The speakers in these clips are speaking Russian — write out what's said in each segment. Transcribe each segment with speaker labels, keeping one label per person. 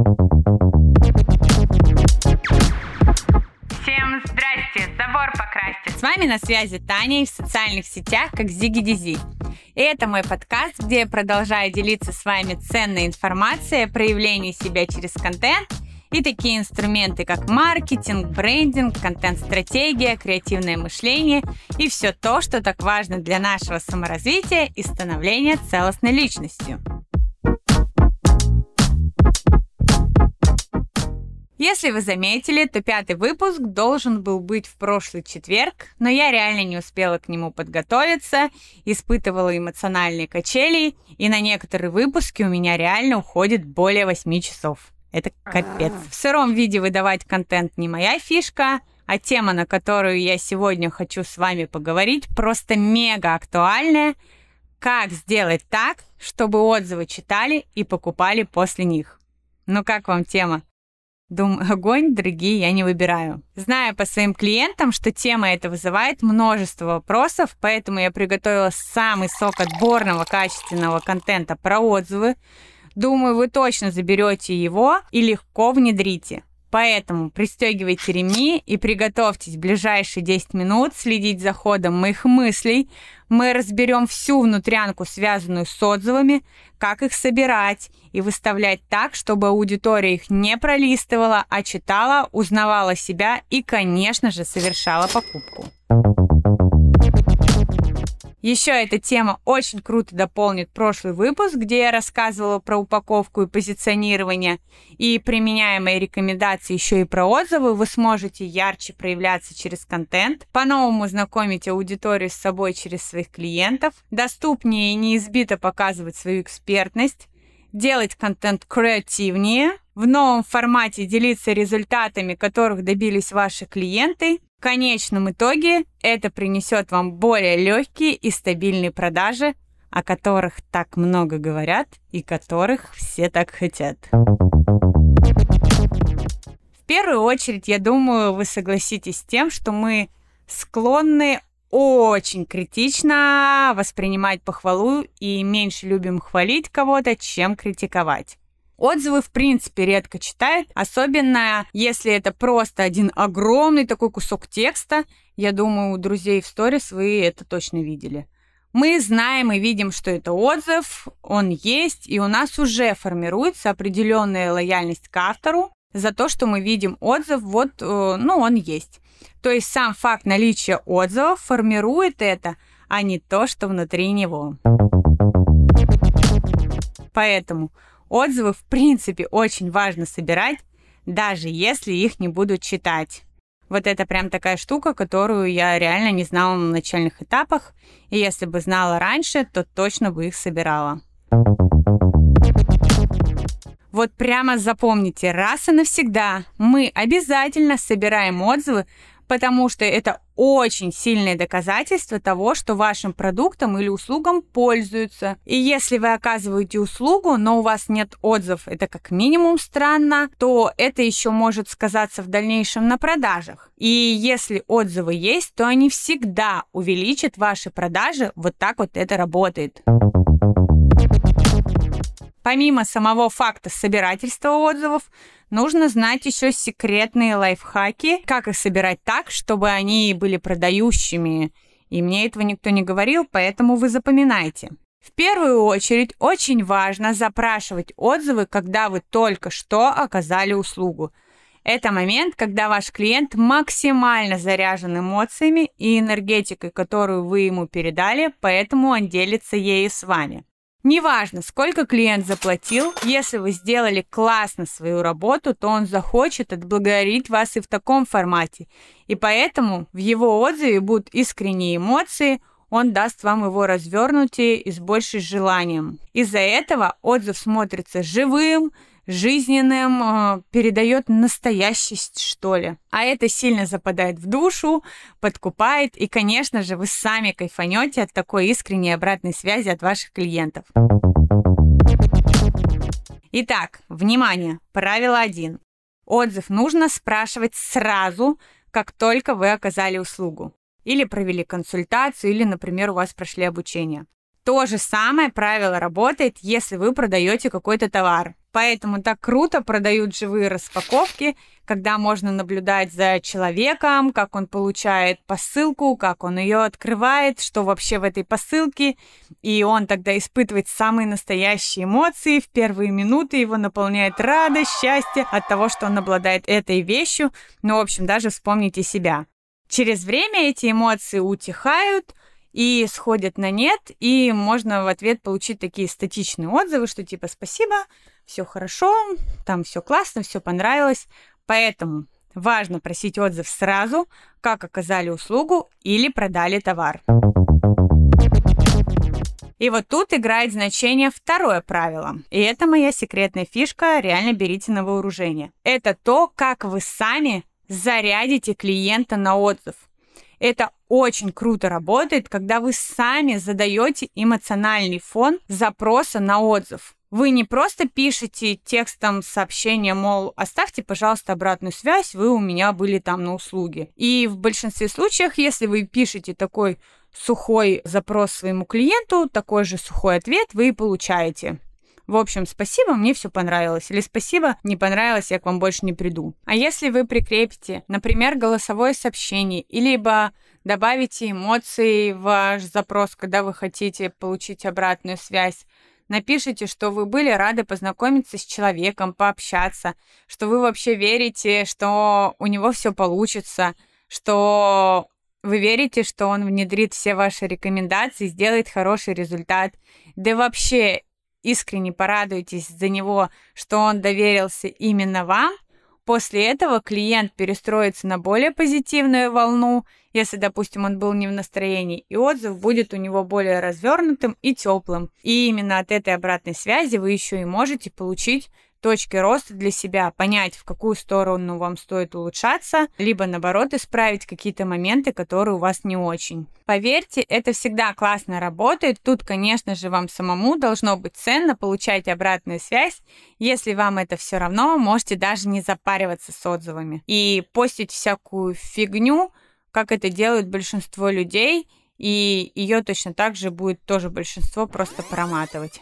Speaker 1: Всем здрасте, забор покрасьте. С вами на связи Таня и в социальных сетях как Зиги Дизи. И это мой подкаст, где я продолжаю делиться с вами ценной информацией о проявлении себя через контент и такие инструменты, как маркетинг, брендинг, контент-стратегия, креативное мышление и все то, что так важно для нашего саморазвития и становления целостной личностью. Если вы заметили, то пятый выпуск должен был быть в прошлый четверг, но я реально не успела к нему подготовиться, испытывала эмоциональные качели, и на некоторые выпуски у меня реально уходит более 8 часов. Это капец. В сыром виде выдавать контент не моя фишка, а тема, на которую я сегодня хочу с вами поговорить, просто мега актуальная. Как сделать так, чтобы отзывы читали и покупали после них? Ну как вам тема? Думаю, огонь, другие я не выбираю. Знаю по своим клиентам, что тема эта вызывает множество вопросов, поэтому я приготовила самый сок отборного качественного контента про отзывы. Думаю, вы точно заберете его и легко внедрите. Поэтому пристегивайте ремни и приготовьтесь в ближайшие 10 минут следить за ходом моих мыслей. Мы разберем всю внутрянку, связанную с отзывами, как их собирать и выставлять так, чтобы аудитория их не пролистывала, а читала, узнавала себя и, конечно же, совершала покупку. Еще эта тема очень круто дополнит прошлый выпуск, где я рассказывала про упаковку и позиционирование. И применяя мои рекомендации еще и про отзывы, вы сможете ярче проявляться через контент, по-новому знакомить аудиторию с собой через своих клиентов, доступнее и неизбито показывать свою экспертность, делать контент креативнее, в новом формате делиться результатами, которых добились ваши клиенты, в конечном итоге это принесет вам более легкие и стабильные продажи, о которых так много говорят и которых все так хотят. В первую очередь, я думаю, вы согласитесь с тем, что мы склонны очень критично воспринимать похвалу и меньше любим хвалить кого-то, чем критиковать. Отзывы, в принципе, редко читают, особенно если это просто один огромный такой кусок текста. Я думаю, у друзей в сторис вы это точно видели. Мы знаем и видим, что это отзыв, он есть, и у нас уже формируется определенная лояльность к автору за то, что мы видим отзыв, вот, э, ну, он есть. То есть сам факт наличия отзывов формирует это, а не то, что внутри него. Поэтому Отзывы, в принципе, очень важно собирать, даже если их не будут читать. Вот это прям такая штука, которую я реально не знала на начальных этапах, и если бы знала раньше, то точно бы их собирала. Вот прямо запомните, раз и навсегда мы обязательно собираем отзывы потому что это очень сильное доказательство того, что вашим продуктом или услугам пользуются. И если вы оказываете услугу, но у вас нет отзывов, это как минимум странно, то это еще может сказаться в дальнейшем на продажах. И если отзывы есть, то они всегда увеличат ваши продажи. Вот так вот это работает. Помимо самого факта собирательства отзывов, нужно знать еще секретные лайфхаки, как их собирать так, чтобы они были продающими. И мне этого никто не говорил, поэтому вы запоминайте. В первую очередь очень важно запрашивать отзывы, когда вы только что оказали услугу. Это момент, когда ваш клиент максимально заряжен эмоциями и энергетикой, которую вы ему передали, поэтому он делится ею с вами. Неважно, сколько клиент заплатил, если вы сделали классно свою работу, то он захочет отблагодарить вас и в таком формате. И поэтому в его отзыве будут искренние эмоции, он даст вам его развернутее и с большим желанием. Из-за этого отзыв смотрится живым, жизненным, э, передает настоящесть, что ли. А это сильно западает в душу, подкупает, и, конечно же, вы сами кайфанете от такой искренней обратной связи от ваших клиентов. Итак, внимание, правило 1. Отзыв нужно спрашивать сразу, как только вы оказали услугу. Или провели консультацию, или, например, у вас прошли обучение. То же самое правило работает, если вы продаете какой-то товар. Поэтому так круто продают живые распаковки, когда можно наблюдать за человеком, как он получает посылку, как он ее открывает, что вообще в этой посылке. И он тогда испытывает самые настоящие эмоции. В первые минуты его наполняет радость, счастье от того, что он обладает этой вещью. Ну, в общем, даже вспомните себя. Через время эти эмоции утихают, и сходят на нет, и можно в ответ получить такие статичные отзывы, что типа спасибо, все хорошо, там все классно, все понравилось. Поэтому важно просить отзыв сразу, как оказали услугу или продали товар. И вот тут играет значение второе правило. И это моя секретная фишка, реально берите на вооружение. Это то, как вы сами зарядите клиента на отзыв. Это очень круто работает, когда вы сами задаете эмоциональный фон запроса на отзыв. Вы не просто пишете текстом сообщение, мол, оставьте, пожалуйста, обратную связь, вы у меня были там на услуге. И в большинстве случаев, если вы пишете такой сухой запрос своему клиенту, такой же сухой ответ вы получаете. В общем, спасибо, мне все понравилось. Или спасибо, не понравилось, я к вам больше не приду. А если вы прикрепите, например, голосовое сообщение, либо добавите эмоции в ваш запрос, когда вы хотите получить обратную связь, Напишите, что вы были рады познакомиться с человеком, пообщаться, что вы вообще верите, что у него все получится, что вы верите, что он внедрит все ваши рекомендации, сделает хороший результат. Да вообще искренне порадуйтесь за него, что он доверился именно вам. После этого клиент перестроится на более позитивную волну если, допустим, он был не в настроении, и отзыв будет у него более развернутым и теплым. И именно от этой обратной связи вы еще и можете получить точки роста для себя, понять, в какую сторону вам стоит улучшаться, либо наоборот исправить какие-то моменты, которые у вас не очень. Поверьте, это всегда классно работает. Тут, конечно же, вам самому должно быть ценно получать обратную связь. Если вам это все равно, можете даже не запариваться с отзывами и постить всякую фигню, как это делают большинство людей, и ее точно так же будет тоже большинство просто проматывать.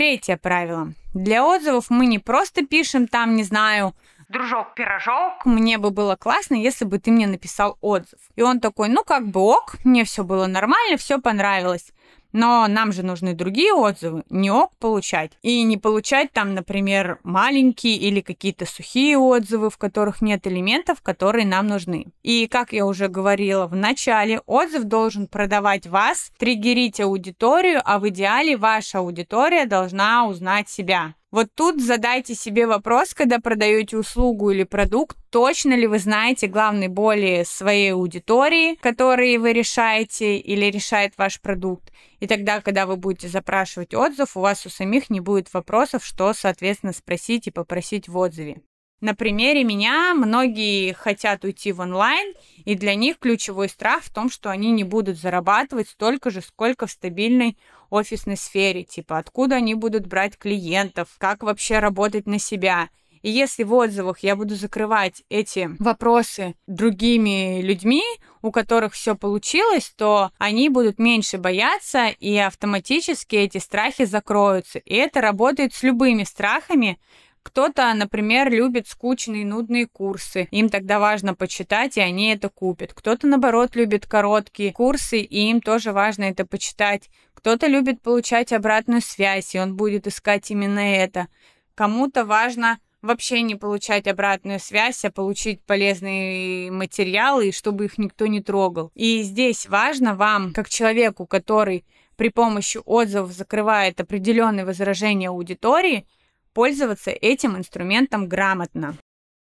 Speaker 1: Третье правило. Для отзывов мы не просто пишем там, не знаю, дружок-пирожок, мне бы было классно, если бы ты мне написал отзыв. И он такой, ну как бы ок, мне все было нормально, все понравилось. Но нам же нужны другие отзывы, не ок получать. И не получать там, например, маленькие или какие-то сухие отзывы, в которых нет элементов, которые нам нужны. И, как я уже говорила в начале, отзыв должен продавать вас, триггерить аудиторию, а в идеале ваша аудитория должна узнать себя. Вот тут задайте себе вопрос, когда продаете услугу или продукт, точно ли вы знаете главные боли своей аудитории, которые вы решаете или решает ваш продукт. И тогда, когда вы будете запрашивать отзыв, у вас у самих не будет вопросов, что, соответственно, спросить и попросить в отзыве. На примере меня многие хотят уйти в онлайн, и для них ключевой страх в том, что они не будут зарабатывать столько же, сколько в стабильной офисной сфере. Типа, откуда они будут брать клиентов, как вообще работать на себя. И если в отзывах я буду закрывать эти вопросы другими людьми, у которых все получилось, то они будут меньше бояться, и автоматически эти страхи закроются. И это работает с любыми страхами, кто-то, например, любит скучные, нудные курсы. Им тогда важно почитать, и они это купят. Кто-то, наоборот, любит короткие курсы, и им тоже важно это почитать. Кто-то любит получать обратную связь, и он будет искать именно это. Кому-то важно вообще не получать обратную связь, а получить полезные материалы, и чтобы их никто не трогал. И здесь важно вам, как человеку, который при помощи отзывов закрывает определенные возражения аудитории, пользоваться этим инструментом грамотно.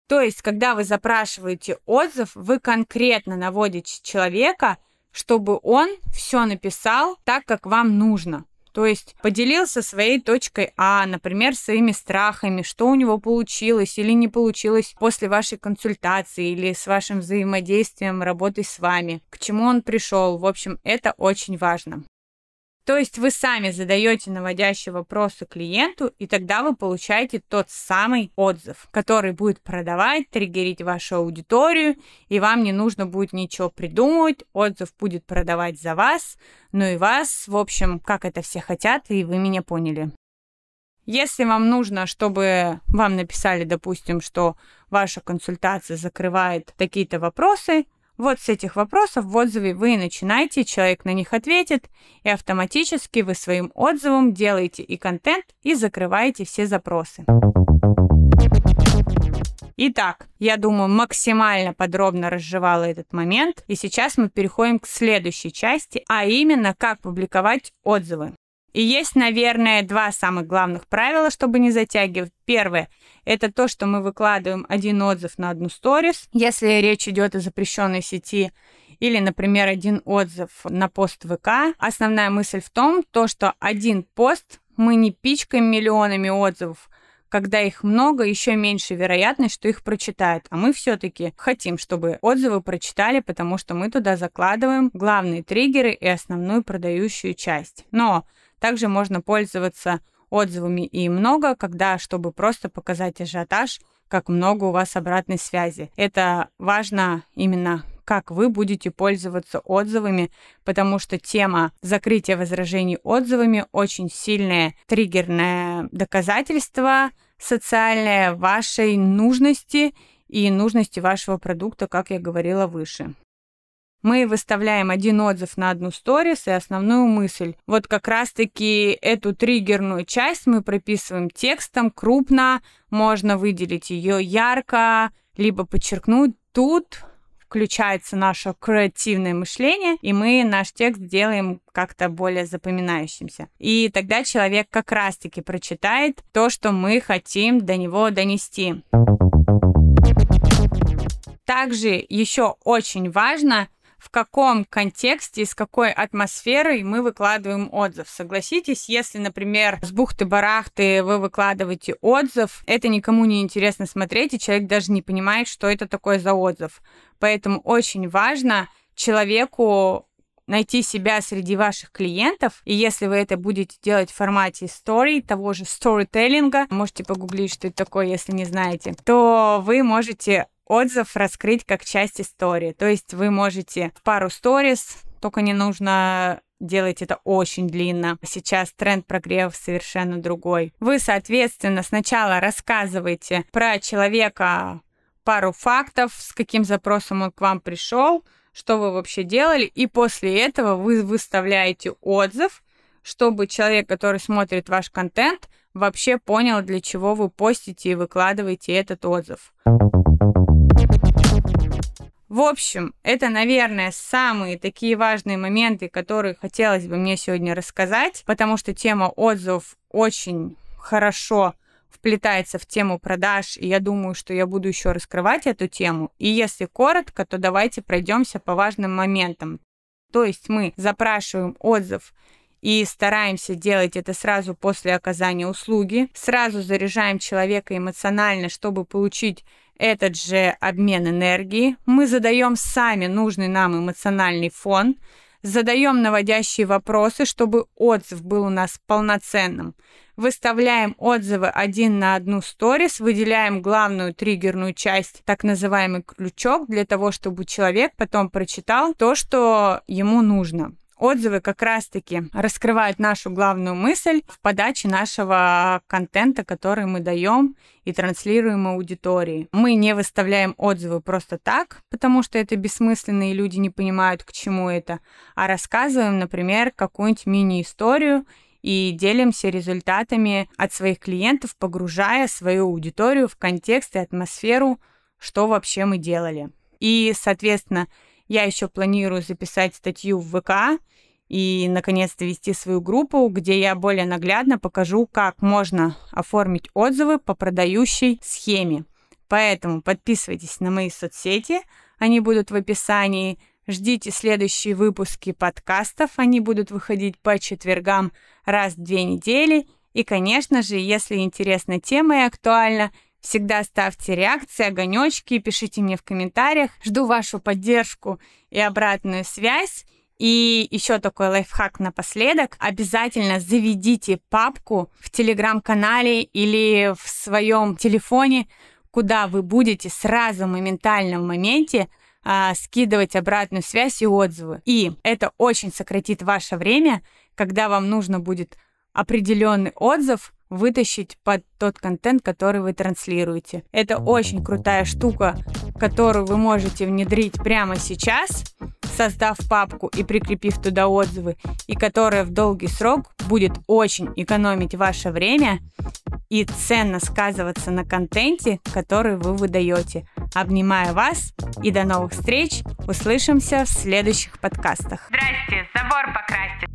Speaker 1: То есть, когда вы запрашиваете отзыв, вы конкретно наводите человека, чтобы он все написал так, как вам нужно. То есть поделился своей точкой А, например, своими страхами, что у него получилось или не получилось после вашей консультации или с вашим взаимодействием, работой с вами, к чему он пришел. В общем, это очень важно. То есть вы сами задаете наводящие вопросы клиенту, и тогда вы получаете тот самый отзыв, который будет продавать, триггерить вашу аудиторию, и вам не нужно будет ничего придумывать, отзыв будет продавать за вас, ну и вас, в общем, как это все хотят, и вы меня поняли. Если вам нужно, чтобы вам написали, допустим, что ваша консультация закрывает такие-то вопросы, вот с этих вопросов в отзыве вы начинаете, человек на них ответит, и автоматически вы своим отзывом делаете и контент, и закрываете все запросы. Итак, я думаю, максимально подробно разжевала этот момент, и сейчас мы переходим к следующей части, а именно, как публиковать отзывы. И есть, наверное, два самых главных правила, чтобы не затягивать. Первое – это то, что мы выкладываем один отзыв на одну сторис. Если речь идет о запрещенной сети, или, например, один отзыв на пост ВК. Основная мысль в том, то, что один пост мы не пичкаем миллионами отзывов, когда их много, еще меньше вероятность, что их прочитают. А мы все-таки хотим, чтобы отзывы прочитали, потому что мы туда закладываем главные триггеры и основную продающую часть. Но также можно пользоваться отзывами и много, когда, чтобы просто показать ажиотаж, как много у вас обратной связи. Это важно именно как вы будете пользоваться отзывами, потому что тема закрытия возражений отзывами очень сильное триггерное доказательство социальное вашей нужности и нужности вашего продукта, как я говорила выше мы выставляем один отзыв на одну сторис и основную мысль. Вот как раз-таки эту триггерную часть мы прописываем текстом крупно, можно выделить ее ярко, либо подчеркнуть тут, включается наше креативное мышление, и мы наш текст делаем как-то более запоминающимся. И тогда человек как раз-таки прочитает то, что мы хотим до него донести. Также еще очень важно в каком контексте и с какой атмосферой мы выкладываем отзыв. Согласитесь, если, например, с бухты-барахты вы выкладываете отзыв, это никому не интересно смотреть, и человек даже не понимает, что это такое за отзыв. Поэтому очень важно человеку найти себя среди ваших клиентов, и если вы это будете делать в формате story, того же сторителлинга, можете погуглить, что это такое, если не знаете, то вы можете отзыв раскрыть как часть истории. То есть вы можете в пару сторис, только не нужно делать это очень длинно. Сейчас тренд прогрев совершенно другой. Вы, соответственно, сначала рассказываете про человека пару фактов, с каким запросом он к вам пришел, что вы вообще делали, и после этого вы выставляете отзыв, чтобы человек, который смотрит ваш контент, вообще понял, для чего вы постите и выкладываете этот отзыв. В общем, это, наверное, самые такие важные моменты, которые хотелось бы мне сегодня рассказать, потому что тема отзывов очень хорошо вплетается в тему продаж, и я думаю, что я буду еще раскрывать эту тему. И если коротко, то давайте пройдемся по важным моментам. То есть мы запрашиваем отзыв и стараемся делать это сразу после оказания услуги, сразу заряжаем человека эмоционально, чтобы получить этот же обмен энергии, мы задаем сами нужный нам эмоциональный фон, задаем наводящие вопросы, чтобы отзыв был у нас полноценным, выставляем отзывы один на одну сторис, выделяем главную триггерную часть, так называемый крючок, для того, чтобы человек потом прочитал то, что ему нужно. Отзывы как раз-таки раскрывают нашу главную мысль в подаче нашего контента, который мы даем и транслируем аудитории. Мы не выставляем отзывы просто так, потому что это бессмысленно, и люди не понимают, к чему это, а рассказываем, например, какую-нибудь мини-историю и делимся результатами от своих клиентов, погружая свою аудиторию в контекст и атмосферу, что вообще мы делали. И, соответственно, я еще планирую записать статью в ВК и, наконец-то, вести свою группу, где я более наглядно покажу, как можно оформить отзывы по продающей схеме. Поэтому подписывайтесь на мои соцсети, они будут в описании. Ждите следующие выпуски подкастов, они будут выходить по четвергам раз в две недели. И, конечно же, если интересна тема и актуальна, Всегда ставьте реакции, огонечки, пишите мне в комментариях. Жду вашу поддержку и обратную связь. И еще такой лайфхак напоследок. Обязательно заведите папку в телеграм-канале или в своем телефоне, куда вы будете сразу моментально в моменте а, скидывать обратную связь и отзывы. И это очень сократит ваше время, когда вам нужно будет определенный отзыв вытащить под тот контент, который вы транслируете. Это очень крутая штука, которую вы можете внедрить прямо сейчас, создав папку и прикрепив туда отзывы, и которая в долгий срок будет очень экономить ваше время и ценно сказываться на контенте, который вы выдаете. Обнимаю вас и до новых встреч. Услышимся в следующих подкастах. Здрасте, забор покрасьте.